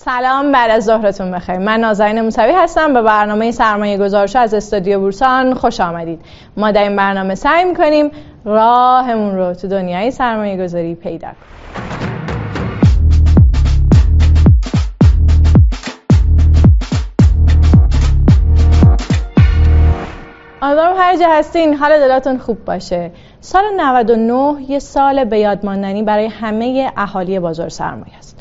سلام بعد از ظهرتون بخیر. من نازنین موسوی هستم. به برنامه سرمایه گذارش از استودیو بورسان خوش آمدید. ما در این برنامه سعی می‌کنیم راهمون رو تو دنیای سرمایه گذاری پیدا کنیم. امیدوارم هر جا هستین حال دلاتون خوب باشه. سال 99 یه سال به یادماندنی برای همه اهالی بازار سرمایه است.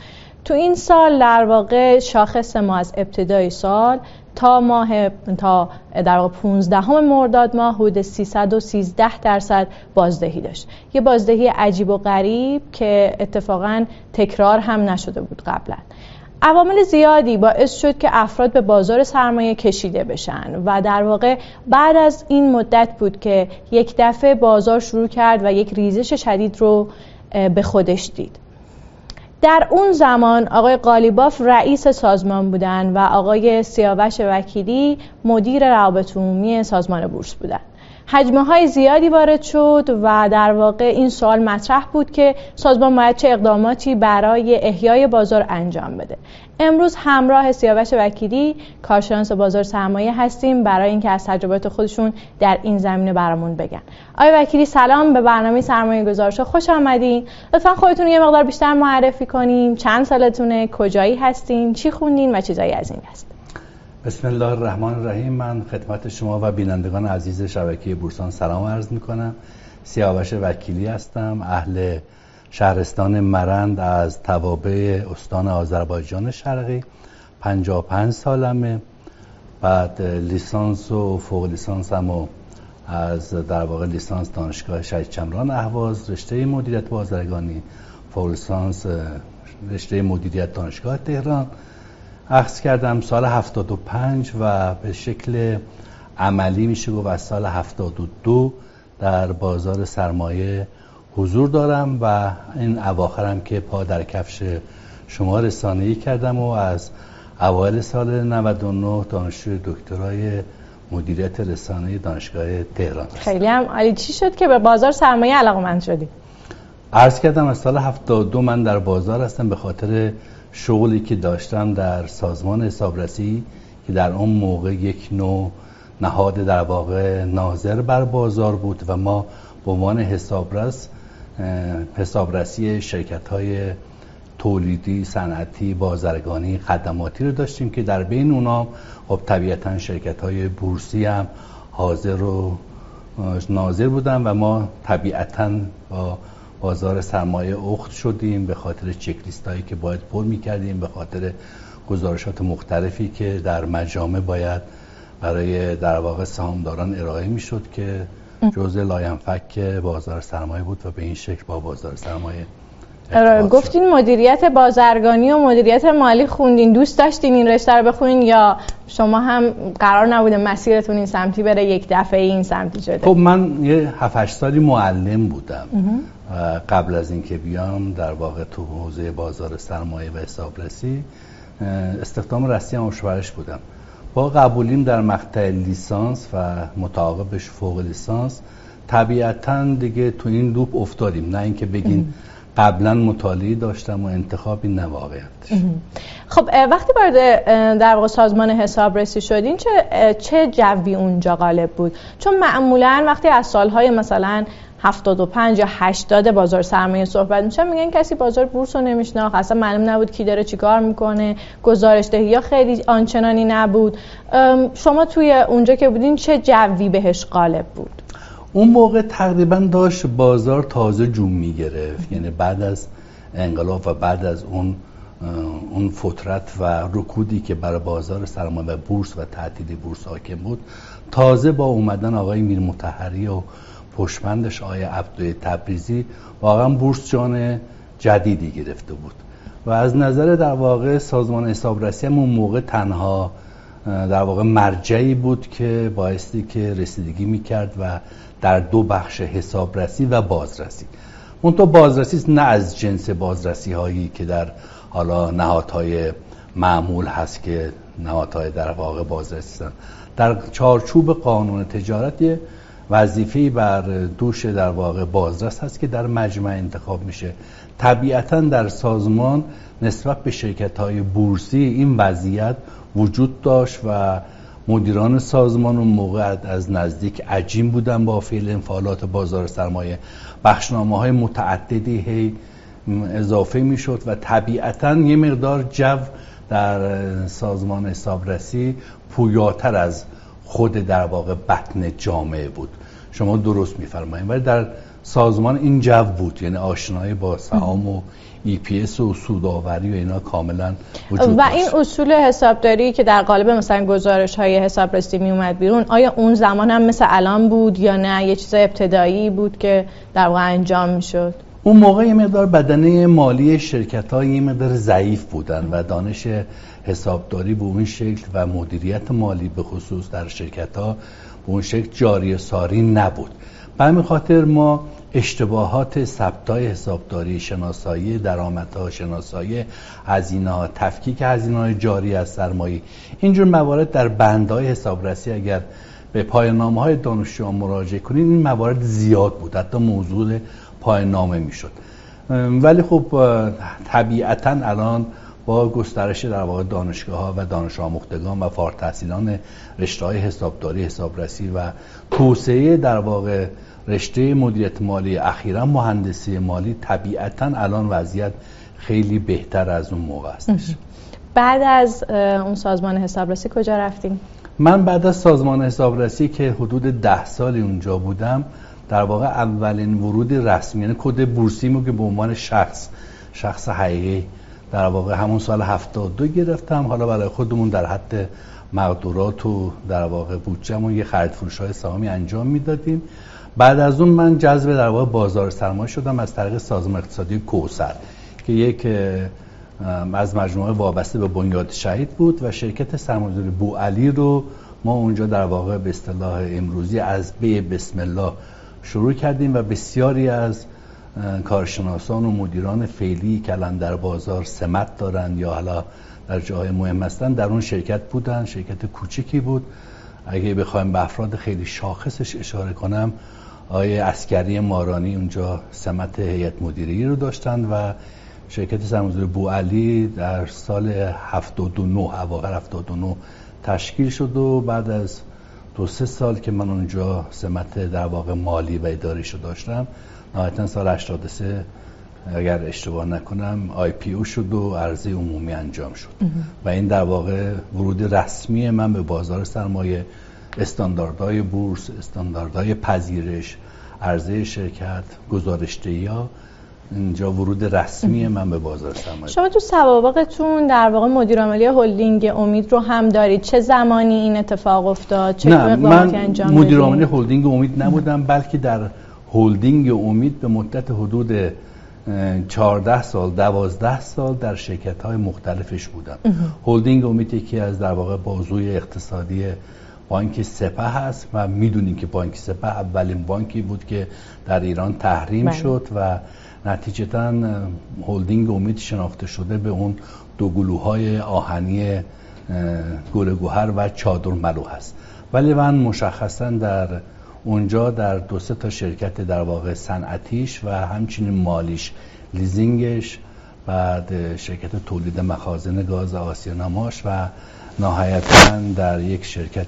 تو این سال در واقع شاخص ما از ابتدای سال تا ماه تا در واقع 15 مرداد ماه حدود 313 درصد بازدهی داشت. یه بازدهی عجیب و غریب که اتفاقا تکرار هم نشده بود قبلا. عوامل زیادی باعث شد که افراد به بازار سرمایه کشیده بشن و در واقع بعد از این مدت بود که یک دفعه بازار شروع کرد و یک ریزش شدید رو به خودش دید. در اون زمان آقای قالیباف رئیس سازمان بودن و آقای سیاوش وکیلی مدیر روابط عمومی سازمان بورس بودن. حجمه های زیادی وارد شد و در واقع این سوال مطرح بود که سازمان باید چه اقداماتی برای احیای بازار انجام بده. امروز همراه سیاوش وکیلی کارشناس بازار سرمایه هستیم برای اینکه از تجربات خودشون در این زمینه برامون بگن. آقای وکیلی سلام به برنامه سرمایه گذارش خوش آمدین. لطفا خودتون یه مقدار بیشتر معرفی کنیم چند سالتونه؟ کجایی هستین؟ چی خوندین و چیزایی از این هست بسم الله الرحمن الرحیم. من خدمت شما و بینندگان عزیز شبکه بورسان سلام عرض می کنم سیاوش وکیلی هستم. اهل شهرستان مرند از توابع استان آذربایجان شرقی. 55 سالمه. بعد لیسانس و فوق لیسانس هم از در واقع لیسانس دانشگاه شهید چمران اهواز رشته مدیریت بازرگانی فوق لیسانس رشته مدیریت دانشگاه تهران. اخذ کردم سال 75 و به شکل عملی میشه گفت از سال 72 در بازار سرمایه حضور دارم و این اواخرم که پا در کفش شما رسانه‌ای کردم و از اوایل سال 99 دانشجوی دکترای مدیریت رسانه دانشگاه تهران خیلی هم عالی. چی شد که به بازار سرمایه علاقمند شدی؟ عرض کردم از سال 72 من در بازار هستم به خاطر شغلی که داشتم در سازمان حسابرسی که در اون موقع یک نوع نهاد در واقع ناظر بر بازار بود و ما به عنوان حسابرس حسابرسی شرکت های تولیدی، صنعتی، بازرگانی، خدماتی رو داشتیم که در بین اونا خب طبیعتا شرکت های بورسی هم حاضر و ناظر بودن و ما طبیعتا با بازار سرمایه اخت شدیم به خاطر چکلیست هایی که باید پر می کردیم به خاطر گزارشات مختلفی که در مجامع باید برای در واقع سهامداران ارائه می شد که جزء لاینفک بازار سرمایه بود و به این شکل با بازار سرمایه گفتین مدیریت بازرگانی و مدیریت مالی خوندین. دوست داشتین این رشته رو بخونین یا شما هم قرار نبوده مسیرتون این سمتی بره یک دفعه این سمتی شده؟ خب من یه 7 سالی معلم بودم. قبل از اینکه بیام در واقع تو حوزه بازار سرمایه و حسابرسی استخدام رسمی هم بودم. با قبولیم در مقطع لیسانس و متعاقبش فوق لیسانس طبیعتا دیگه تو این لوپ افتادیم. نه اینکه بگین قبلا مطالعه داشتم و انتخابی نواقعیت خب وقتی وارد در واقع سازمان حسابرسی شدین چه چه جوی اونجا غالب بود؟ چون معمولا وقتی از سالهای مثلا 75 یا 80 بازار سرمایه صحبت میشه میگن کسی بازار بورس رو نمیشناخت اصلا معلوم نبود کی داره چیکار می‌کنه گزارش دهی یا خیلی آنچنانی نبود. شما توی اونجا که بودین چه جوی بهش غالب بود؟ اون موقع تقریبا داشت بازار تازه جون می‌گرفت. یعنی بعد از انقلاب و بعد از اون اون فترت و رکودی که برای بازار سرمایه و بورس و تعطیل بورس حاکم بود تازه با اومدن آقای میر متحری و پشمندش آقای عبدوی تبریزی واقعا بورس جان جدیدی گرفته بود. و از نظر در واقع سازمان حسابرسی هم اون موقع تنها در واقع مرجعی بود که بایستی که رسیدگی می‌کرد و در دو بخش حسابرسی و بازرسی. تو بازرسی نه از جنس بازرسی هایی که در حالا نهادهای معمول هست که نهادهای در واقع بازرسی هستن. در چارچوب قانون تجارت یه وظیفه بر دوش در واقع بازرس هست که در مجمع انتخاب میشه. طبیعتا در سازمان نسبت به شرکت های بورسی این وضعیت وجود داشت و مدیران سازمان اون موقع از نزدیک عجیم بودن با فعل انفعالات بازار سرمایه. بخشنامه های متعددی هی اضافه می‌شد و طبیعتا یه مقدار جو در سازمان حسابرسی پویاتر از خود در واقع بطن جامعه بود. شما درست میفرمایید. ولی در سازمان این جو بود یعنی آشنایی با سهام و ای پی اس و سوداوری و اینا کاملا وجود و این اصول حسابداری که در قالب مثلا گزارش های حسابرسی می اومد بیرون آیا اون زمان هم مثل الان بود یا نه؟ یه چیز ابتدایی بود که در واقع انجام می‌شد؟ اون موقع یه مقدار بدنه مالی شرکت ها یه مقدار ضعیف بودن و دانش حسابداری به اون شکل و مدیریت مالی به خصوص در شرکت ها به اون شکل جاری ساری نبود. به همین خاطر ما اشتباهات ثبتای حسابداری شناسایی درآمدها شناسایی هزینه ها تفکیک هزینه های جاری از سرمایه. اینجور موارد در بندهای حسابرسی اگر به پایانامه های دانشجویان مراجعه کنید این موارد زیاد بود. حتی موضوع پایان می‌شد. ولی خب طبیعتا الان با گسترش در واقع دانشگاه ها و دانش آموختگان و فارغ تحصیلان رشته های حسابداری حسابرسی و توسعه در واقع رشته مدیریت مالی اخیرا مهندسی مالی طبیعتا الان وضعیت خیلی بهتر از اون موقع هستش بعد از اون سازمان حسابرسی کجا رفتیم؟ من بعد از سازمان حسابرسی که حدود ده سالی اونجا بودم در واقع اولین ورود رسمی یعنی کد بورسیمو که به عنوان شخص شخص حقیقی در واقع همون سال 72 گرفتم. حالا برای خودمون در حد مقدورات و در واقع بودجهمون یه خرید فروش های سهامی انجام می‌دادیم. بعد از اون من جذب در واقع بازار سرمایه شدم از طریق سازمان اقتصادی کوسر که یک از مجموعه وابسته به بنیاد شهید بود و شرکت سرمایه‌گذاری بو علی رو ما اونجا در واقع به اصطلاح امروزی از بی بسم الله شروع کردیم و بسیاری از کارشناسان و مدیران فعلی که الان در بازار سمت دارند یا حالا در جاهای مهم هستن در اون شرکت بودن شرکت کوچکی بود. اگه بخوایم به افراد خیلی شاخصش اشاره کنم آقای اسکری مارانی اونجا سمت هیئت مدیری رو داشتن و شرکت سرمایه‌گذاری بو علی در سال 79 اواخر 79 تشکیل شد و بعد از دو سه سال که من اونجا سمت در واقع مالی و اداریش رو داشتم نهایتا سال 83 اگر اشتباه نکنم IPO شد و عرضه عمومی انجام شد. و این در واقع ورود رسمی من به بازار سرمایه استانداردهای بورس استانداردهای پذیرش عرضه شرکت گزارشدهی ها. اینجا ورود رسمی من به بازار سرمایه شما تو سوابقتون در واقع مدیر عاملی هلدینگ امید رو هم دارید. چه زمانی این اتفاق افتاد؟ چه نه من انجام مدیر عاملی هلدینگ امید نبودم بلکه در هلدینگ امید به مدت حدود 14 سال 12 سال در شرکت های مختلفش بودم. هلدینگ امید یکی از در واقع بازوی اقتصادی بانک سپه هست و می‌دونیم که بانک سپه اولین بانکی بود که در ایران تحریم بله. شد و نتیجتا هلدینگ امید شناخته شده به اون دو قلوهای آهنی گل گوهر و چادرملو هست ولی من مشخصا در اونجا در دو سه تا شرکت در واقع صنعتیش و همچنین مالیش لیزینگش بعد شرکت تولید مخازن گاز آسیا نماش و نهایتا در یک شرکت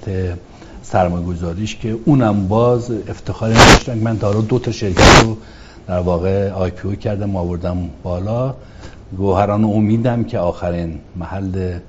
سرمایه‌گذاریش که اونم باز افتخار داشتم من تا دو تا شرکت رو در واقع IPO کردم آوردم بالا. گوهران امیدم که آخرین محل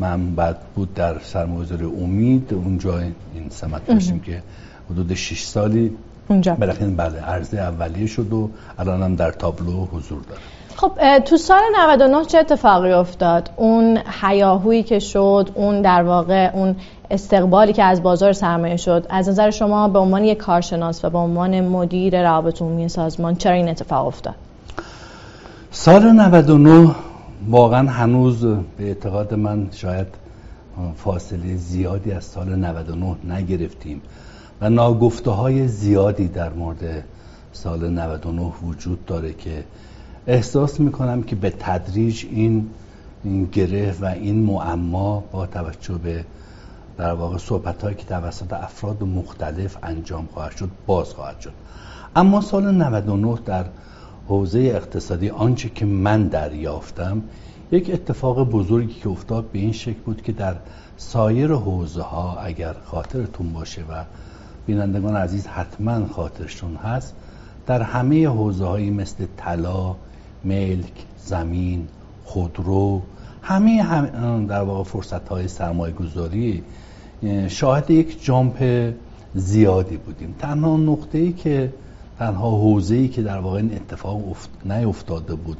من بعد بود در سرمایه‌گذاری امید. اونجا این سمت داشتیم که حدود 6 سالی اونجا. بالاخره بله عرضه اولیه شد و الان هم در تابلو حضور داره. خب تو سال 99 چه اتفاقی افتاد؟ اون حیاهویی که شد اون در واقع اون استقبالی که از بازار سرمایه شد از نظر شما به عنوان یک کارشناس و به عنوان مدیر روابط عمومی سازمان چرا این اتفاق افتاد؟ سال 99 واقعا هنوز به اعتقاد من شاید فاصله زیادی از سال 99 نگرفتیم. و ناگفته های زیادی در مورد سال 99 وجود داره که احساس می‌کنم که به تدریج این این گره و این معما با توجه به در واقع صحبت هایی که توسط افراد مختلف انجام خواهد شد باز خواهد شد. اما سال 99 در حوزه اقتصادی آنچه که من دریافتم یک اتفاق بزرگی که افتاد به این شکل بود که در سایر حوزه ها اگر خاطرتون باشه و بینندگان عزیز حتما خاطرشون هست. در همه حوزه هایی مثل طلا، ملک، زمین، خودرو همه هم در واقع فرصت های سرمایه گذاری شاهد یک جامپ زیادی بودیم. تنها نقطه ای که تنها حوزه ای که در واقع این اتفاق افت... نیفتاده بود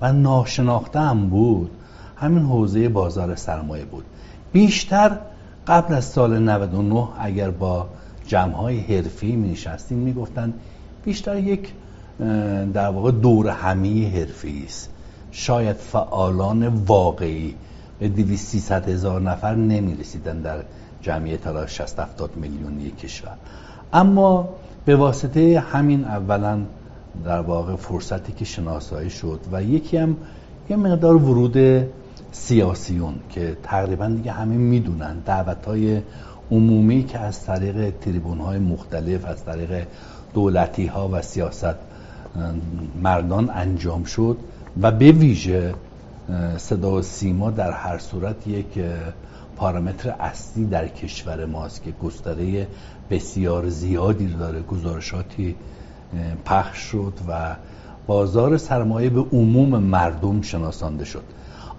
و ناشناخته هم بود همین حوزه بازار سرمایه بود. بیشتر قبل از سال 99 اگر با جمعهای حرفی می نشستیم می گفتن بیشتر یک در واقع دور همی حرفی است. شاید فعالان واقعی به 200 هزار نفر نمی رسیدن در جمعیت حالا 60 70 میلیونی کشور. اما به واسطه همین اولا در واقع فرصتی که شناسایی شد و یکی هم یه مقدار ورود سیاسیون که تقریبا دیگه همه می‌دونن دعوت های عمومی که از طریق تریبون های مختلف از طریق دولتی ها و سیاست مردان انجام شد و به ویژه صدا و سیما در هر صورت یک پارامتر اصلی در کشور ماست که گستره بسیار زیادی داره. گزارشاتی پخش شد و بازار سرمایه به عموم مردم شناسانده شد.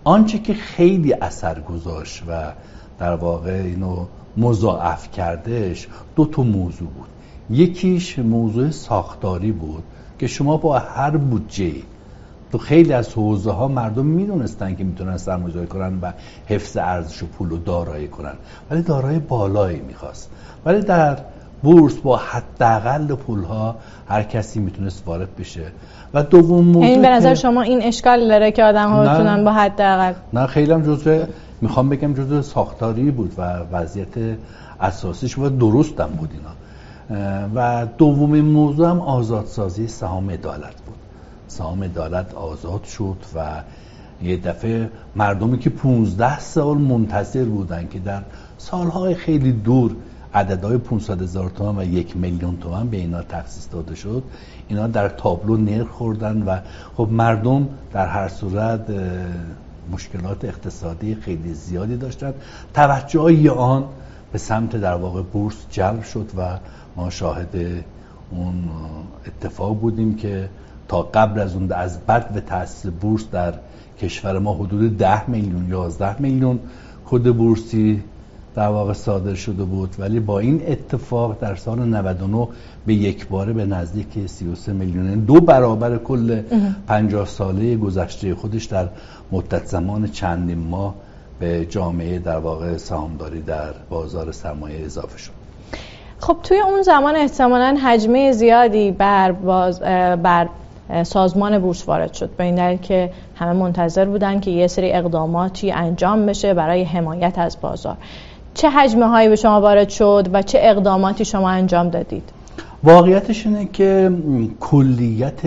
آنچه که خیلی اثر گذاشت و در واقع اینو مضاعف کردش دو تا موضوع بود. یکیش موضوع ساختاری بود که شما با هر بودجه تو خیلی از حوزه ها مردم می‌دونستن که می‌تونن سرمایه‌گذاری کنن و حفظ ارزش و پول و دارایی کنن. ولی دارایی بالایی می‌خواست. ولی در بورس با حداقل پول ها هر کسی می‌تونست وارد بشه. و دوم موضوع این به نظر شما این اشکال داره که آدم ها بتونن با حداقل نه خیلی هم جزء می‌خوام بگم جزء ساختاری بود و وضعیت اساسیش و درستم بود اینا. و دومین موضوع هم آزادسازی سهام عدالت بود. سهام عدالت آزاد شد و یه دفعه مردمی که 15 سال منتظر بودن که در سالهای خیلی دور عددهای 500 هزار تومن و یک میلیون تومن به اینا تخصیص داده شد اینا در تابلو نرخ خوردن و خب مردم در هر صورت مشکلات اقتصادی خیلی زیادی داشتن توجه آن به سمت در واقع بورس جلب شد و ما شاهد اون اتفاق بودیم که تا قبل از اون از بعد به تاسیس بورس در کشور ما حدود 10 میلیون 11 میلیون کد بورسی در واقع صادر شده بود. ولی با این اتفاق در سال 99 به یک باره به نزدیک 33 میلیون یعنی دو برابر کل 50 ساله گذشته خودش در مدت زمان چندین ماه به جامعه در واقع سهامداری در بازار سرمایه اضافه شد. خب توی اون زمان احتمالا حجمه زیادی بر, باز بر سازمان بورس وارد شد. به این دلیل که همه منتظر بودن که یه سری اقداماتی انجام بشه برای حمایت از بازار. چه حجمه هایی به شما وارد شد و چه اقداماتی شما انجام دادید؟ واقعیتش اینه که کلیت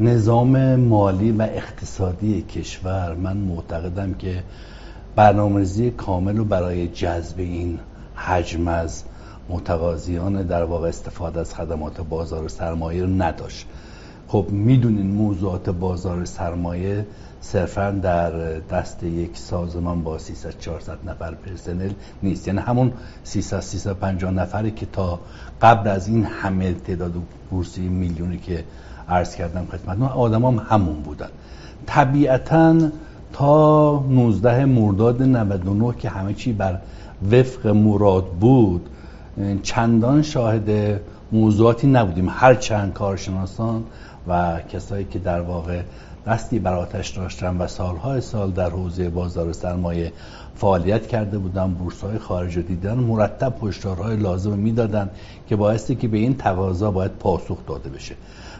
نظام مالی و اقتصادی کشور من معتقدم که برنامه‌ریزی کامل رو برای جذب این حجم از متقاضیان در واقع استفاده از خدمات بازار سرمایه رو نداشت. خب می‌دونین موضوعات بازار سرمایه صرفا در دست یک سازمان با 300 400 نفر پرسنل نیست. یعنی همون 300 350 نفری که تا قبل از این همه تعداد بورسی میلیونی که عرض کردم خدمت آدم هم همون بودن. طبیعتا تا 19 مرداد 99 که همه چی بر وفق مراد بود چندان شاهد موضوعاتی نبودیم. هر چند کارشناسان و کسایی که در واقع دستی بر آتش داشتن و سالهای سال در حوزه بازار سرمایه فعالیت کرده بودن بورس های خارج دیدن مرتب هشدارهای لازم می‌دادن که بایستی که به این تقاضا باید پاسخ داده بشه.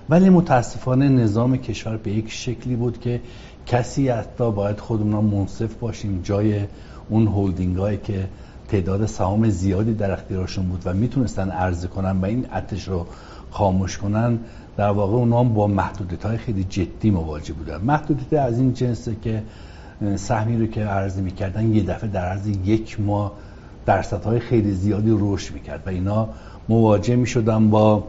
ولی متاسفانه نظام کشور به یک شکلی بود که کسی حتی باید خودمون منصف باشیم. جای اون هولدینگ که تعداد سهام زیادی در اختیارشون بود و می‌تونستن عرضه کنن و این اتش رو خاموش کنن در واقع اونا هم با محدودیت های خیلی جدی مواجه بودن. محدودیت از این جنسه که سهمی رو که عرضه می‌کردن یه دفعه در عرض یک ماه درصدهای خیلی زیادی رشد می‌کرد و اینا مواجه می‌شدن با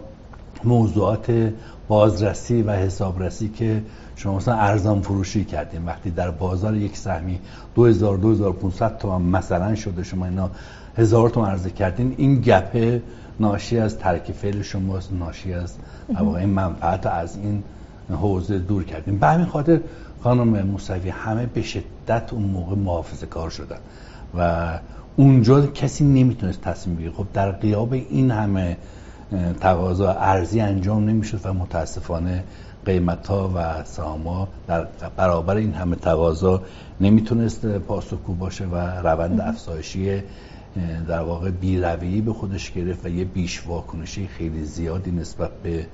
موضوعات بازرسی و حسابرسی که شما مثلا ارزان فروشی کردیم. وقتی در بازار یک سهمی 2000 2500 تومان مثلا شده شما اینا هزار تومان عرضه کردین این گپه ناشی از ترک فعل شماست ناشی از واقعا منفعت از این حوزه دور کردیم. به همین خاطر خانم موسوی همه به شدت اون موقع محافظه کار شدن و اونجا کسی نمی‌تونست تصمیم بگیره. خب در قیاب این همه تقاضا ارزی انجام نمی‌شد و متاسفانه قیمت ها و سهام در برابر این همه تقاضا نمی‌تونست پاسخگو باشه و روند افزایشی در واقع بیرویی به خودش گرفت و یه بیش واکنشی خیلی زیادی نسبت به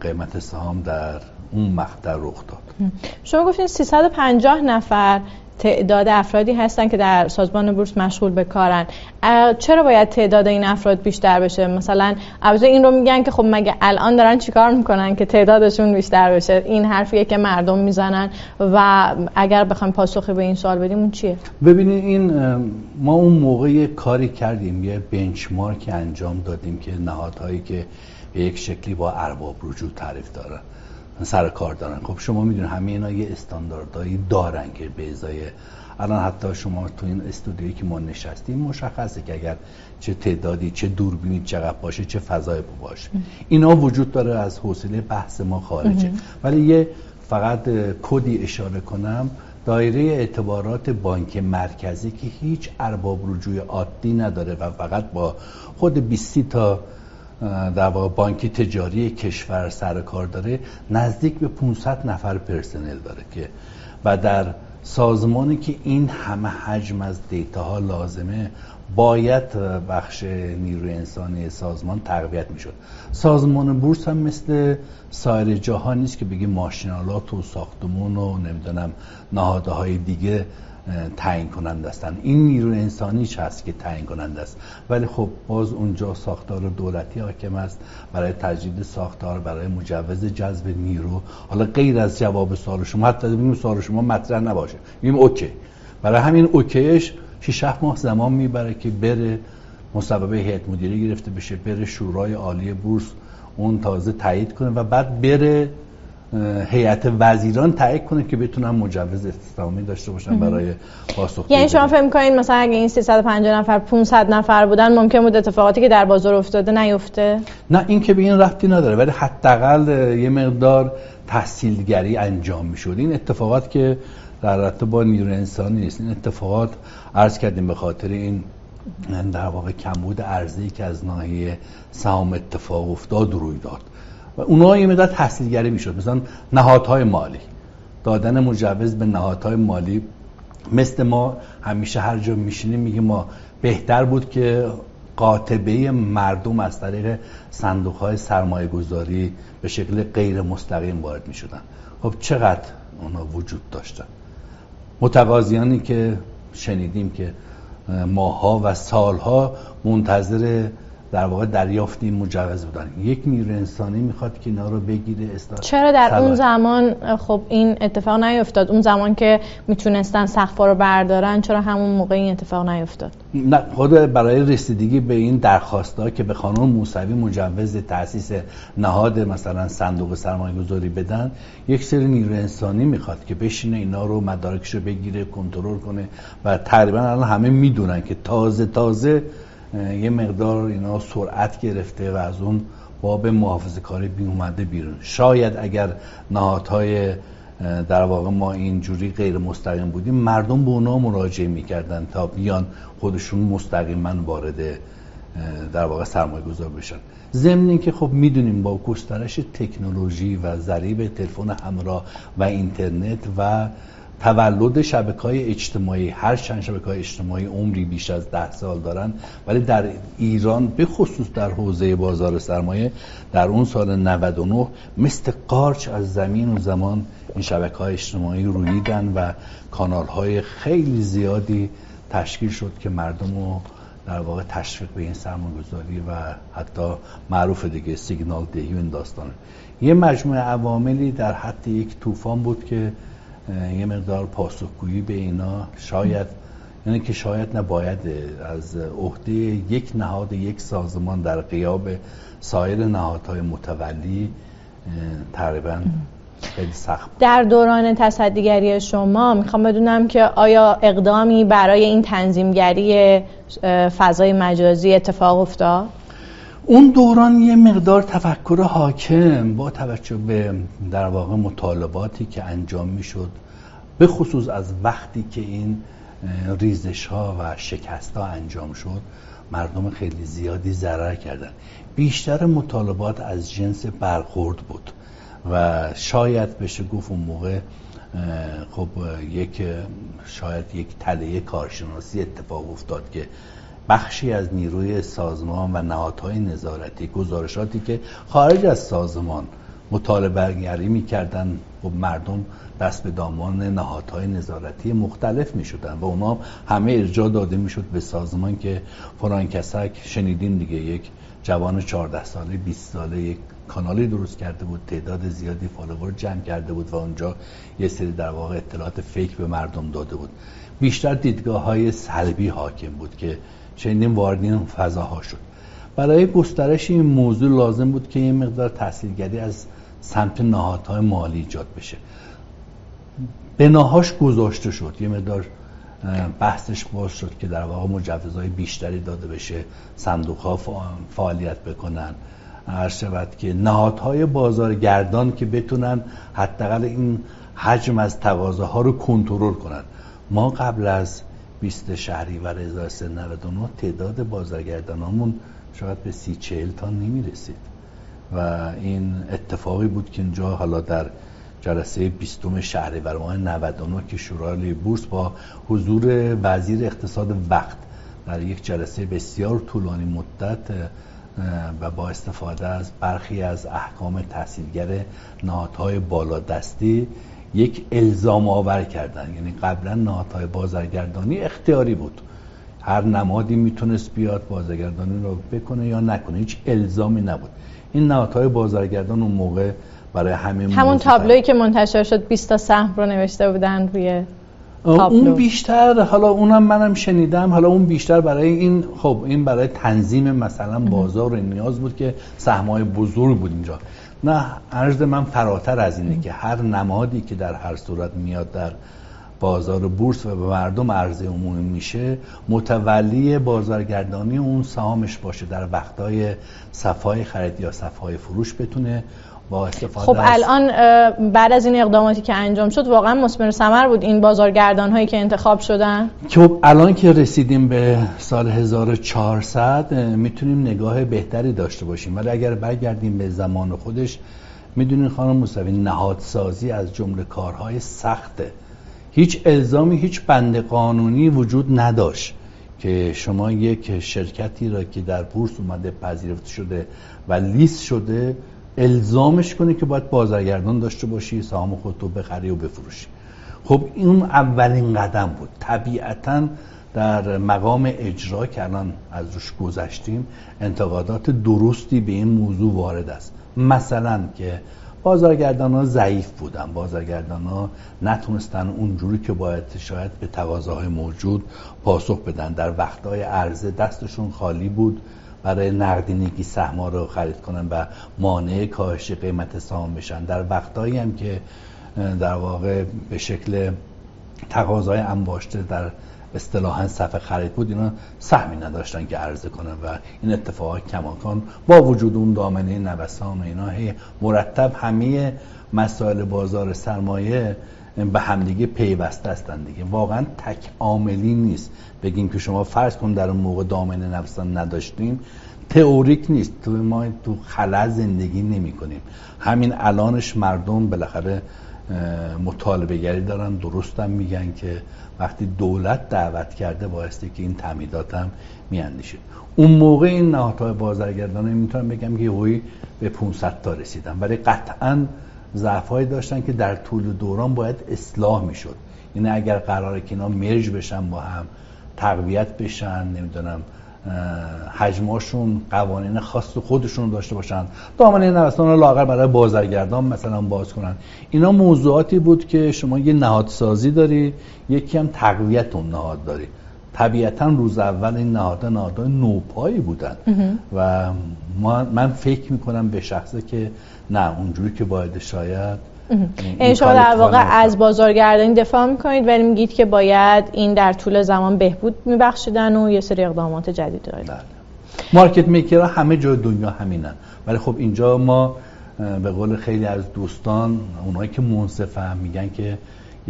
قیمت سهام در اون مقطع رخ داد. شما گفتین 350 نفر تعداد افرادی هستن که در سازمان بورس مشغول به کارن. چرا باید تعداد این افراد بیشتر بشه؟ مثلا البته این رو میگن که خب مگه الان دارن چیکار می‌کنن که تعدادشون بیشتر بشه؟ این حرفیه که مردم می‌زنن و اگر بخوایم پاسخی به این سوال بدیم اون چیه؟ ببینید این ما اون موقع کاری کردیم یه بنچمارک انجام دادیم که نهادهایی که به یک شکلی با ارباب رجوع تعریف دارن سر کار دارن. خب شما می‌دونید همه اینا یه استانداردهایی دارن که به ازای الان حتی شما تو این استودیویی که ما نشستیم مشخصه که اگر چه تعدادی چه دوربینی چقدر باشه چه فضای باشه. اینا وجود داره از حوصله بحث ما خارجه. ولی یه فقط کدی اشاره کنم دایره اعتبارات بانک مرکزی که هیچ ارباب رجوع عادی نداره و فقط با خود 20 تا در واقع بانکی تجاری کشور سر کار داره نزدیک به 500 نفر پرسنل داره که و در سازمانی که این همه حجم از دیتا لازمه باید بخش نیروی انسانی سازمان تقویت می‌شد. سازمان بورس هم مثل سایر جاها نیست که بگی ماشینالات و ساختمون و نمی‌دونم نهاده های دیگه تعیین کننده هستن این نیرو انسانی هست که تعیین کننده است؟ ولی خب باز اونجا ساختار دولتی حاکم است برای تجدید ساختار برای مجوز جذب نیرو. حالا غیر از جواب سوال شما حتی ببینیم سوال شما مطرح نباشه. میگیم اوکی. برای همین اوکیش 6 ماه زمان می‌بره که بره مصوبه هیئت مدیره گرفته بشه بره شورای عالی بورس اون تازه تایید کنه و بعد بره هیئت وزیران تایید کنه که بتونن مجوز استخدامی داشته باشن برای پاسخ یعنی شما فکر می‌کنید مثلا اگه این 350 نفر 500 نفر بودن ممکن بود اتفاقاتی که در بازار افتاده نیفته؟ نه این که به این ربطی نداره ولی حداقل یه مقدار تحصیلگری انجام می‌شد. این اتفاقات که در رابطه با نیروی انسانی نیست. این اتفاقات عرض کردیم به خاطر این در واقع کمبود ارزی که از ناحیه سهام اتفاق افتاد روی داد. و اونها یه مدت تحصیلگری می‌شد. مثلا نهادهای مالی. دادن مجوز به نهادهای مالی. مثل ما همیشه هر جا میشینیم میگه ما بهتر بود که قاطبه مردم از طریق صندوق های سرمایه گذاری به شکل غیر مستقیم وارد می شدن خب چقدر اونا وجود داشتن؟ متقاضیانی که شنیدیم که ماها و سالها منتظر در واقع دریافت این مجوز بودن یک نیروی انسانی می‌خواد که اینا رو بگیره استاد چرا در اون زمان خب این اتفاق نیفتاد اون زمان که می‌تونستن سقفا رو بردارن چرا همون موقع این اتفاق نیفتاد نه خود برای رسیدگی به این درخواستا که به خانم موسوی مجوز تاسیس نهاد مثلا صندوق سرمایه گذاری بدن یک سری نیروی انسانی می‌خواد که بشینه اینا رو مدارکش رو بگیره کنترل کنه و تقریبا الان همه می‌دونن که تازه تازه یه مقدار اینا سرعت گرفته و از اون باب محافظه کاری بی اومده بیرون. شاید اگر نهادهای در واقع ما اینجوری غیر مستقیم بودیم مردم به اونا مراجعه می‌کردن تا بیان خودشون مستقیما وارد در واقع سرمایه گذار بشن. ضمن که خب می‌دونیم با گسترش تکنولوژی و ضریب تلفن همراه و اینترنت و تولد شبکه های اجتماعی هر چند شبکه های اجتماعی عمری بیش از ده سال دارن ولی در ایران به خصوص در حوزه بازار سرمایه در اون سال 99 مثل قارچ از زمین و زمان این شبکه های اجتماعی رویدن و کانال های خیلی زیادی تشکیل شد که مردم رو در واقع تشویق به این سرمایه‌گذاری و حتی معروف دیگه سیگنال دهی این داستانه. یه مجموعه عواملی در حد یک طوفان بود که یه مقدار پاسخگویی به اینا شاید یعنی که شاید نباید از عهده یک نهاد یک سازمان در قیاب سایر نهادهای متولی تقریبا خیلی سخت در دوران تصدیگری شما می‌خوام بدونم که آیا اقدامی برای این تنظیمگری فضای مجازی اتفاق افتاد؟ اون دوران یه مقدار تفکر حاکم با توجه به در واقع مطالباتی که انجام می‌شد به خصوص از وقتی که این ریزش ها و شکست ها انجام شد مردم خیلی زیادی ضرر کردن. بیشتر مطالبات از جنس برخورد بود و شاید بشه گفت اون موقع خب یک شاید یک تله کارشناسی اتفاق افتاد که بخشی از نیروی سازمان و نهادهای نظارتی گزارشاتی که خارج از سازمان مطالبه گری می‌کردن و مردم دست به دامان نهادهای نظارتی مختلف می شدن و اونا همه ارجاع داده می شد به سازمان که فران کسک شنیدیم دیگه یک جوان 14 ساله 20 ساله یک کانالی درست کرده بود تعداد زیادی فالوور جمع کرده بود و اونجا یه سری در واقع اطلاعات فیک به مردم داده بود. بیشتر دیدگاه های سلبی حاکم بود که چنین وارد این فضاها شد. برای گسترش این موضوع لازم بود که یه مقدار تحصیلگری از سمت نهادهای مالی ایجاد بشه. بناهاش گذاشته شد. یه مقدار بحثش باز شد که در واقع مجوزهای بیشتری داده بشه صندوق ها فعالیت بکنن. هر شود که نهادهای بازارگردان که بتونن حداقل این حجم از تقاضاها رو کنترل کنن. ما قبل از 20 شهری و 1399 تعداد بازرگردانامون شاید به سی چهل تا نمی رسید و این اتفاقی بود که اینجا حالا در جلسه بیستم شهریور ماه 99 که شورای بورس با حضور وزیر اقتصاد وقت در یک جلسه بسیار طولانی مدت و با استفاده از برخی از احکام تحصیلگر نهادهای بالادستی یک الزام آور کردن. یعنی قبلا نهادهای بازرگردانی اختیاری بود. هر نمادی می‌تونست بیاد بازرگردانی رو بکنه یا نکنه. هیچ الزامی نبود. این نهادهای بازرگردان اون موقع برای همین همون تابلویی که منتشر شد 20 تا سهم رو نوشته بودن روی اون بیشتر حالا اونم منم شنیدم. حالا اون بیشتر برای این خب این برای تنظیم مثلا بازار نیاز بود که سهمای بزرگ بود اینجا. نه عرض من فراتر از اینه که هر نمادی که در هر صورت میاد در بازار بورس و به مردم عرضه عمومی میشه متولی بازارگردانی اون سهامش باشه در وقتهای صفای خرید یا صفای فروش بتونه با استفاده خب الان بعد از این اقداماتی که انجام شد واقعا مثمر ثمر بود این بازارگردان هایی که انتخاب شدن؟ خب الان که رسیدیم به سال 1400 می‌تونیم نگاه بهتری داشته باشیم. ولی اگر برگردیم به زمان خودش می‌دونین خانم موسوی نهادسازی از جمله کارهای سخته. هیچ الزامی هیچ بند قانونی وجود نداشت که شما یک شرکتی را که در بورس اومده پذیرفته شده و لیست شده الزامش کنی که باید بازرگردان داشته باشی سهام خودتو بخری و بفروشی. خب این اولین قدم بود. طبیعتا در مقام اجرا که الان از روش گذشتیم انتقادات درستی به این موضوع وارد است. مثلا که بازارگردان ها ضعیف بودن. بازارگردان ها نتونستن اونجوری که باید شاید به تقاضاهای موجود پاسخ بدن. در وقتهای عرضه دستشون خالی بود. برای نقدینگی سهما رو خرید کنن و مانع کاهش قیمت سهام بشن. در وقتهایی هم که در واقع به شکل تقاضای انباشته در اصطلاحا صفحه خرید بود اینا سهمی نداشتن که عرضه کنن و این اتفاقات کماکان با وجود اون دامنه نوسان و اینا مرتب همه مسائل بازار سرمایه به همدیگه پیوسته هستن دیگه. واقعا تک عاملی نیست. بگیم که شما فرض کن در اون موقع دامنه نفسان نداشتیم. تئوریک نیست. تو ما تو خلا زندگی نمی کنیم. همین الانش مردم بالاخره مطالبه گری دارن. درستم میگن که وقتی دولت دعوت کرده بایستی که این تمیدات هم میاندیشه اون موقع این نهادهای بازرگردانه می‌تونم بگم که هوی به 500 تا رسیدن. ولی قطعا ضعفهایی داشتن که در طول دوران باید اصلاح می‌شد. یعنی اگر قراره که اینا مرج بشن با هم تقویت بشن نمی‌دونم حجماشون قوانین خاص خودشون داشته باشن. دامنه نوستان رو لاغر برای بازرگردان مثلا باز کنن. اینا موضوعاتی بود که شما یه نهادسازی داری یکی هم تقویت اون نهاد داری. طبیعتا روز اول این نهادها نهادهای نوپایی بودن. و ما من فکر می‌کنم به شخصه که نه اونجوری که باید شاید. این شما در واقع از بازارگردانی دفاع می‌کنید ولی میگید که باید این در طول زمان بهبود میبخشیدن و یه سری اقدامات جدید دارید. بله. مارکت میکرها همه جای دنیا همینن. ولی خب اینجا ما به قول خیلی از دوستان اونایی که منصفه میگن که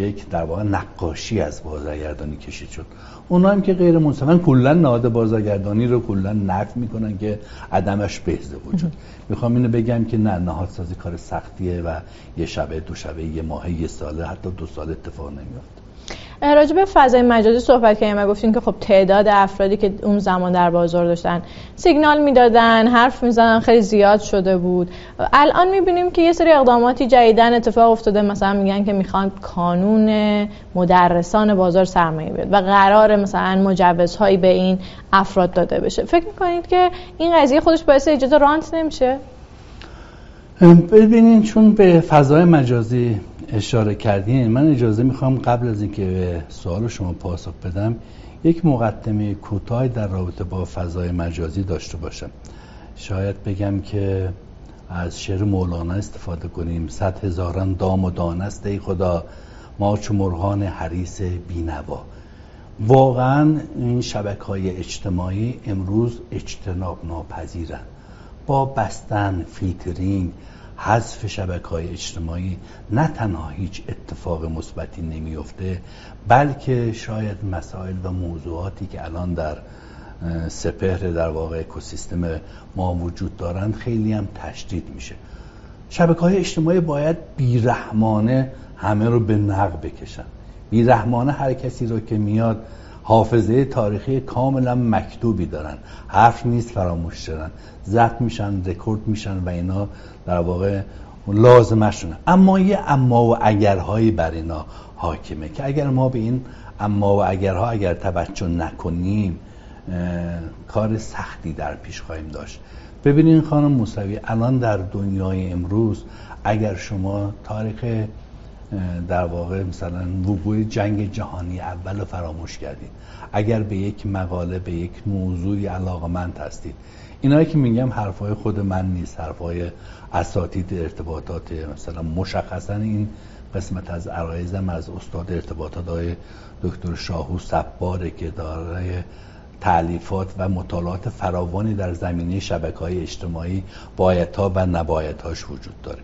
یک در واقع نقاشی از بازارگردانی کشید شد. اونا هم که غیر منصفن کلا نهاد بازارگردانی رو کلا نفی می‌کنن که عدمش بهزه وجود می‌خوام اینو بگم که نه نهادسازی کار سختیه و یه شبه دو شبه یه ماه یه ساله حتی دو سال اتفاق نمیافته. راجع به فضای مجازی صحبت کردیم و گفتیم که خب تعداد افرادی که اون زمان در بازار داشتن سیگنال می‌دادن حرف می‌زنن خیلی زیاد شده بود. الان می‌بینیم که یه سری اقداماتی جدیدن اتفاق افتاده. مثلا میگن که می‌خوان کانون مدرسان بازار سرمایه بیاد و قرار مثلا مجوزهایی به این افراد داده بشه. فکر می‌کنید که این قضیه خودش باعث ایجاد رانت نمیشه؟ ببینین چون به فضای مجازی اشاره کردین من اجازه می‌خوام قبل از اینکه به سوال شما پاسخ بدم یک مقدمه کوتاه در رابطه با فضای مجازی داشته باشم. شاید بگم که از شعر مولانا استفاده کنیم. صد هزاران دام و دانست ای خدا ما چو مرغان حریس بینوا. واقعا این شبکه های اجتماعی امروز اجتناب ناپذیرن با بستن فیلترینگ حذف شبکه های اجتماعی نه تنها هیچ اتفاق مثبتی نمیفته بلکه شاید مسائل و موضوعاتی که الان در سپهر در واقع اکوسیستم ما وجود دارند خیلی هم تشدید میشه. شبکه های اجتماعی باید بیرحمانه همه رو به نق بکشن. بیرحمانه هر کسی رو که میاد حافظه تاریخی کاملا مکتوبی دارن. حرف نیست فراموش شدن. ضبط میشن رکورد میشن و اینا در واقع لازمشونه. اما یه اما و اگرهایی بر اینا حاکمه که اگر ما به این اما و اگرها اگر توجه نکنیم کار سختی در پیش خواهیم داشت. ببینین خانم موسوی الان در دنیای امروز اگر شما تاریخ در واقع مثلا وقوع جنگ جهانی اول رو فراموش کردید. اگر به یک مقاله به یک موضوعی علاقمند هستید. اینایی که میگم حرفای خود من نیست. حرفای اساتید ارتباطات مثلا مشخصا این قسمت از عرایزم از استاد ارتباطات های دکتر شاهو سباره که دارای تعلیفات و مطالعات فراوانی در زمینه شبکه های اجتماعی بایدها و نبایدهاش وجود داره.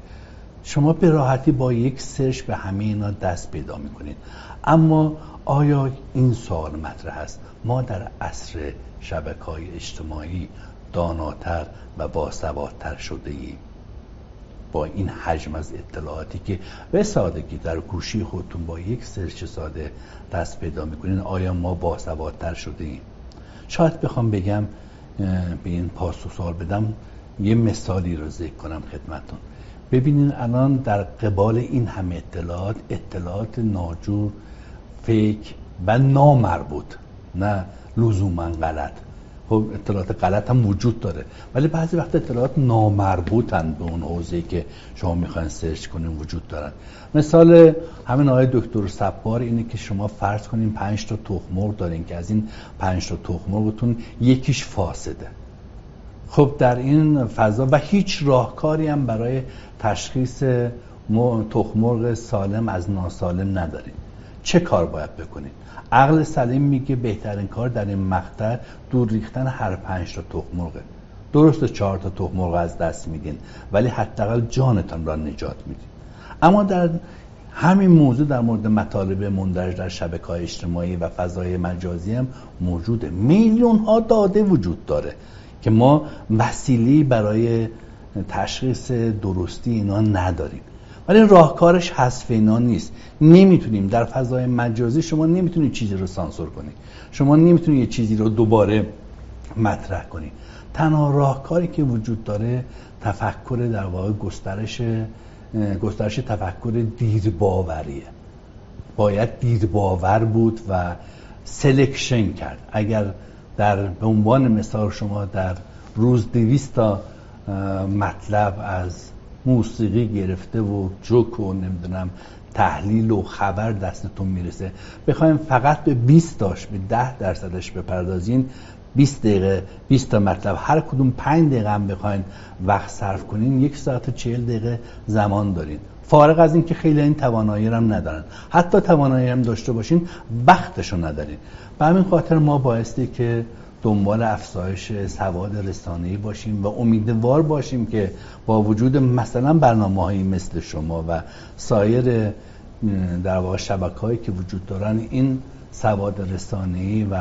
شما به راحتی با یک سرچ به همه اینا دست پیدا می‌کنید. اما آیا این سوال مطرح است؟ ما در عصر شبکه های اجتماعی داناتر و باسوادتر شده ایم با این حجم از اطلاعاتی که به سادگی در گوشی خودتون با یک سرچ ساده دست پیدا می‌کنین آیا ما باسوادتر شده ایم شاید بخوام بگم به این پاسخ سوال بدم یه مثالی رو ذکر کنم خدمتون ببینین الان در قبال این همه اطلاعات اطلاعات ناجور فیک و نامربوط نه لزوما غلط. خب اطلاعات غلط هم وجود داره. ولی بعضی وقت اطلاعات نامربوطن به اون حوزه‌ای که شما می‌خواین سرچ کنین وجود دارن. مثال همین آقای دکتر سبار اینه که شما فرض کنین پنج تا تخم دارین که از این پنج تا تخم یکیش فاسده. خب در این فضا و هیچ راهکاری هم برای تشخیص تخمرغ سالم از ناسالم نداریم. چه کار باید بکنید عقل سلیم میگه بهترین کار در این مقطع دور ریختن هر پنج تا تخمرغه. درست چهار تا تخمرغ از دست میدین ولی حداقل جانتان را نجات میدین. اما در همین موضوع در مورد مطالب مندرج در شبکه اجتماعی و فضای مجازی هم موجوده. میلیون ها داده وجود داره که ما وسیلی برای تشخیص درستی اینا نداریم. ولی راهکارش حذف اینا نیست. نمی‌تونیم در فضای مجازی شما نمی‌تونید چیزی رو سانسور کنید شما نمی‌تونید یه چیزی رو دوباره مطرح کنید تنها راهکاری که وجود داره تفکر در واقع گسترش گسترش تفکر دیرباوریه باید دیرباور بود و selection کرد. اگر در به عنوان مثال شما در روز دویست تا مطلب از موسیقی گرفته و جوک و نمی‌دونم تحلیل و خبر دستتون می‌رسه. بخوایم فقط به 20 تاش به 10 درصدش بپردازین. 20 دقیقه 20 تا مطلب هر کدوم 5 دقیقه هم بخواین وقت صرف کنین یک ساعت و 40 دقیقه زمان دارین. فارغ از اینکه خیلی این توانایی هم ندارن. حتی توانایی هم داشته باشین وقتشو ندارین. به همین خاطر ما بایستی که دنبال افزایش سواد رسانه‌ای باشیم و امیدوار باشیم که با وجود مثلا برنامه هایی مثل شما و سایر در واقع شبکه هایی که وجود دارن این سواد رسانه‌ای و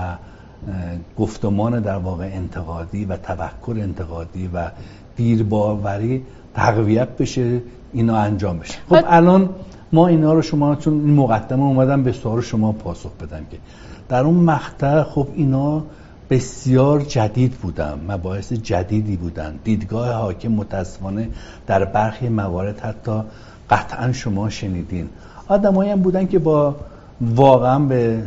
گفتمان در واقع انتقادی و تفکر انتقادی و دیرباوری تقویت بشه اینا انجام بشه. خب الان ما اینا رو شما چون این مقدمه اومدم به سوال شما پاسخ بدم که در اون مقطع خب اینا بسیار جدید بودن مباحث جدیدی بودن. دیدگاه حاکم متاسفانه در برخی موارد حتی قطعا شما شنیدین. آدمایی هم بودن که با واقعا به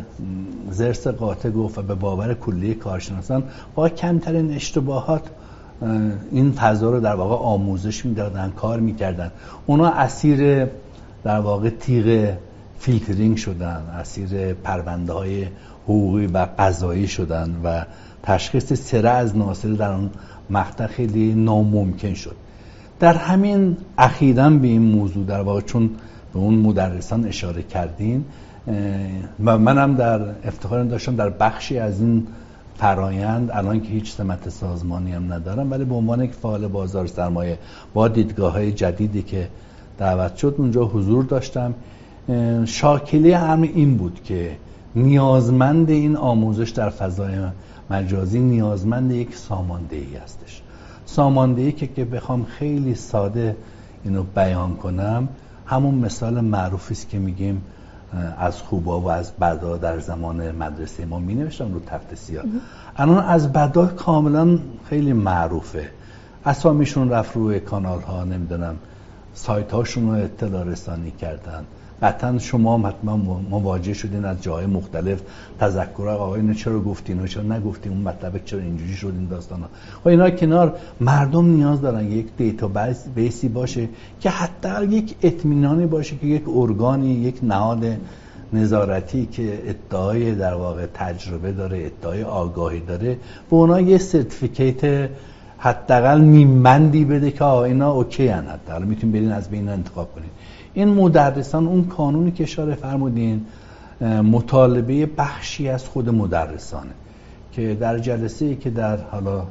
زرس قاطع گفت و به باور کلی کارشناسان با کمترین اشتباهات این فضا رو در واقع آموزش می‌دادن کار می‌کردن. اونا اسیر در واقع تیغ فیلترینگ شدن اسیر پرونده های حقوقی و قضایی شدن و تشخیص سره از ناصر در اون مقطع خیلی ناممکن شد. در همین اخیرا به این موضوع در واقع چون به اون مدرسان اشاره کردین و منم در افتخار داشتم در بخشی از این فرایند الان که هیچ سمت سازمانی هم ندارم ولی به عنوان یک فعال بازار سرمایه با دیدگاه های جدیدی که دعوت شد اونجا حضور داشتم. شاکله هم این بود که نیازمند این آموزش در فضای مجازی نیازمند یک ساماندهی هستش. ساماندهی که که بخوام خیلی ساده اینو بیان کنم. همون مثال معروفی است که میگیم از خوبا و از بدا در زمان مدرسه ما می نوشتم رو تفت سیاه. الان از بدا کاملا خیلی معروفه. اسامیشون رفت روی کانال ها نمی‌دونم سایت هاشون رو اطلاع رسانی کردن. قطعا شما حتما مواجه شدین از جای مختلف. تذکر آقا اینو چرا گفتین؟ و چرا نگفتین؟ اون مطلب چرا اینجوری شد این داستانا؟ خب اینا کنار مردم نیاز دارن یک دیتا بیسی باشه که حتی یک اطمینانی باشه که یک ارگانی یک نهاد نظارتی که ادعای در واقع تجربه داره ادعای آگاهی داره به اونا یه certificate حداقل نیم‌بندی بده که آقا اینا OK ان حداقل. می‌تونید برین از بین انتخاب کنید این مدرسان اون کانونی که اشاره فرمودین مطالبه بخشی از خود مدرسانه که در جلسه ای که در حالا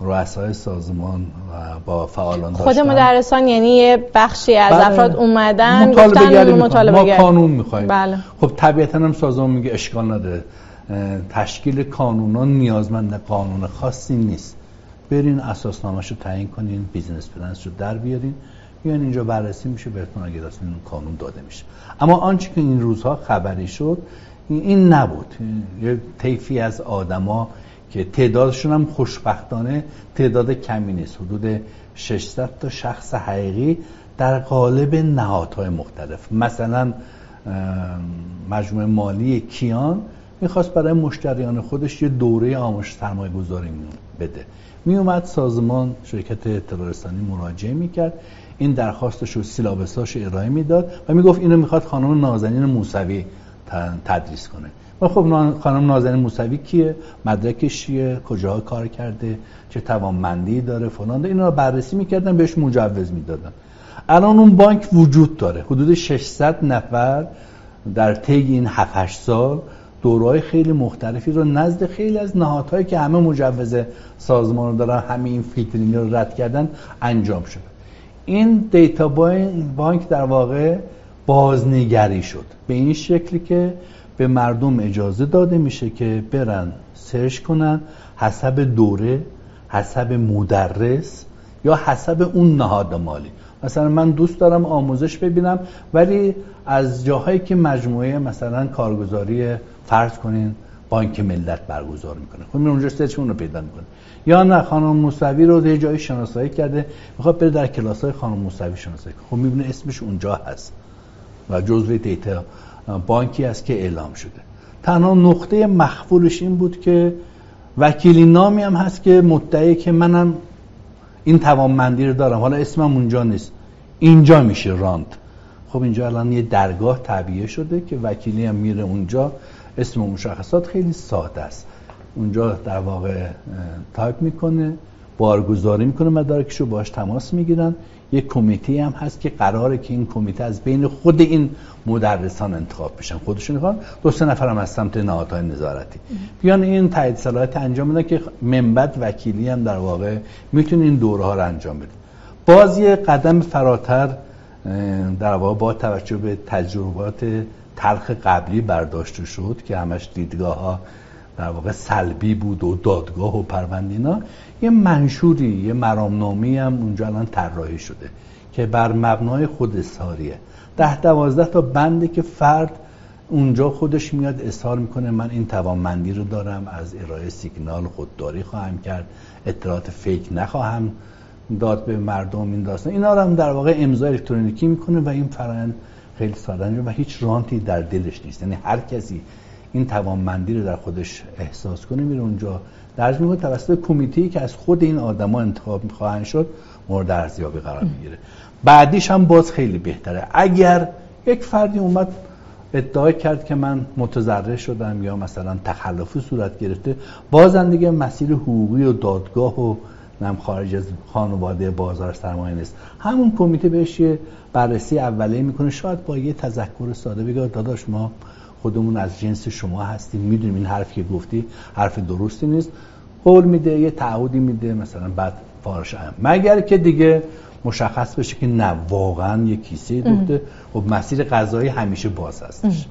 رؤسای سازمان و با فعالان خود مدرسان یعنی یه بخشی از بله. افراد اومدن مطالبه مطالبه ما کانون می‌خوایم. بله. خب طبیعتا هم سازمان میگه اشکال نداره. تشکیل کانونا نیازمند قانون خاصی نیست. برین اساسنامه‌شو رو تعیین کنین business plan ش رو در بیارین. بیان اینجا بررسی میشه بهتون اگه این کانون داده میشه. اما آنچه که این روزها خبری شد این نبود. یه طیفی از آدما که تعدادشون هم خوشبختانه تعداد کمی نیست. حدود 600 تا شخص حقیقی در قالب نهادهای مختلف. مثلا مجموعه مالی کیان می‌خواست برای مشتریان خودش یه دوره آموزش سرمایه گذاری بده. میومد سازمان شرکت اطلاع مراجعه می‌کرد. این درخواستش رو سیلابساش ارائه می‌داد و می‌گفت اینو می‌خواد خانم نازنین موسوی تدریس کنه. و خب خانم نازنین موسوی کیه؟ مدرکش چیه؟ کجا کار کرده؟ چه توانمندی داره؟ فلان اینا رو بررسی می‌کردن بهش مجوز می‌دادن. الان اون بانک وجود داره. حدود 600 نفر در طی این 7 سال دورهای خیلی مختلفی رو نزد خیلی از نهادهایی که همه مجوز سازمان رو دارن همه این فیلترینگ رو رد کردن انجام شده. این data bank در واقع بازنگری شد. به این شکلی که به مردم اجازه داده میشه که برن search کنن حسب دوره حسب مدرس یا حسب اون نهاد مالی. مثلا من دوست دارم آموزش ببینم ولی از جاهایی که مجموعه مثلا کارگزاری فرض کنین بانک ملت برگزار می‌کنه. خب اونجا سرچ رو پیدا می‌کنه. یا نه خانم موسوی رو یه جایی شناسایی کرده می‌خواد بره در کلاس های خانم موسوی شناسایی کنه. خب می‌بینه اسمش اونجا هست و جزو دیتا بانکی است که اعلام شده. تنها نقطه مغفولش این بود که وکیلی نامی هم هست که مدعی که منم این توانمندی رو دارم. حالا اسمم اونجا نیست. اینجا میشه رانت. خب اینجا الان یه درگاه تعبیه شده که وکیلی هم میره اونجا اسم و مشخصات خیلی ساده است. اونجا در واقع تایپ می‌کنه بارگذاری می‌کنه مدارکش رو باش تماس می‌گیرن. یک کمیته هم هست که قراره که این کمیته از بین خود این مدرسان انتخاب بشن. خودشون می‌خوان. دو سه نفر هم از سمت نهادهای نظارتی. بیان این تایید صلاحیت انجام بدن که منبت وکیلی هم در واقع می‌تونه این دوره ها رو انجام بده. باز یه قدم فراتر در واقع با توجه به تجربات تلخ قبلی برداشته شد که همش دیدگاه ها در واقع سلبی بود و دادگاه و پروندینا یه منشوری یه مرامنامی هم اونجا الان طراحی شده که بر مبنای خود اظهاریه. ده دوازده تا بنده که فرد اونجا خودش میاد اظهار می‌کنه من این توانمندی رو دارم از ارائه سیگنال خودداری خواهم کرد اطلاعات فیک نخواهم داد به مردم این داستان. اینا رو هم در واقع امضا الکترونیکی می‌کنه و این فرآیند خیلی ساده. و هیچ رانتی در دلش نیست. یعنی هر کسی این توانمندی رو در خودش احساس کنه میره اونجا. درج می‌کنه توسط کمیته که از خود این آدما انتخاب خواهند شد مورد ارزیابی قرار می‌گیره. بعدیش هم باز خیلی بهتره. اگر یک فردی اومد ادعا کرد که من متضرر شدم یا مثلا تخلفی صورت گرفته بازم دیگه مسیر حقوقی و دادگاه و نم خارج از خانواده بازار سرمایه نیست. همون کمیته بهش یه بررسی اولیه می‌کنه. شاید با یه تذکر ساده بگه داداش ما خودمون از جنس شما هستیم می‌دونیم این حرف که گفتی حرف درستی نیست. قول میده یه تعهدی میده مثلا بعد فارش هم مگر که دیگه مشخص بشه که نه واقعا یه کیسه دوخته خب مسیر قضایی همیشه باز هستش.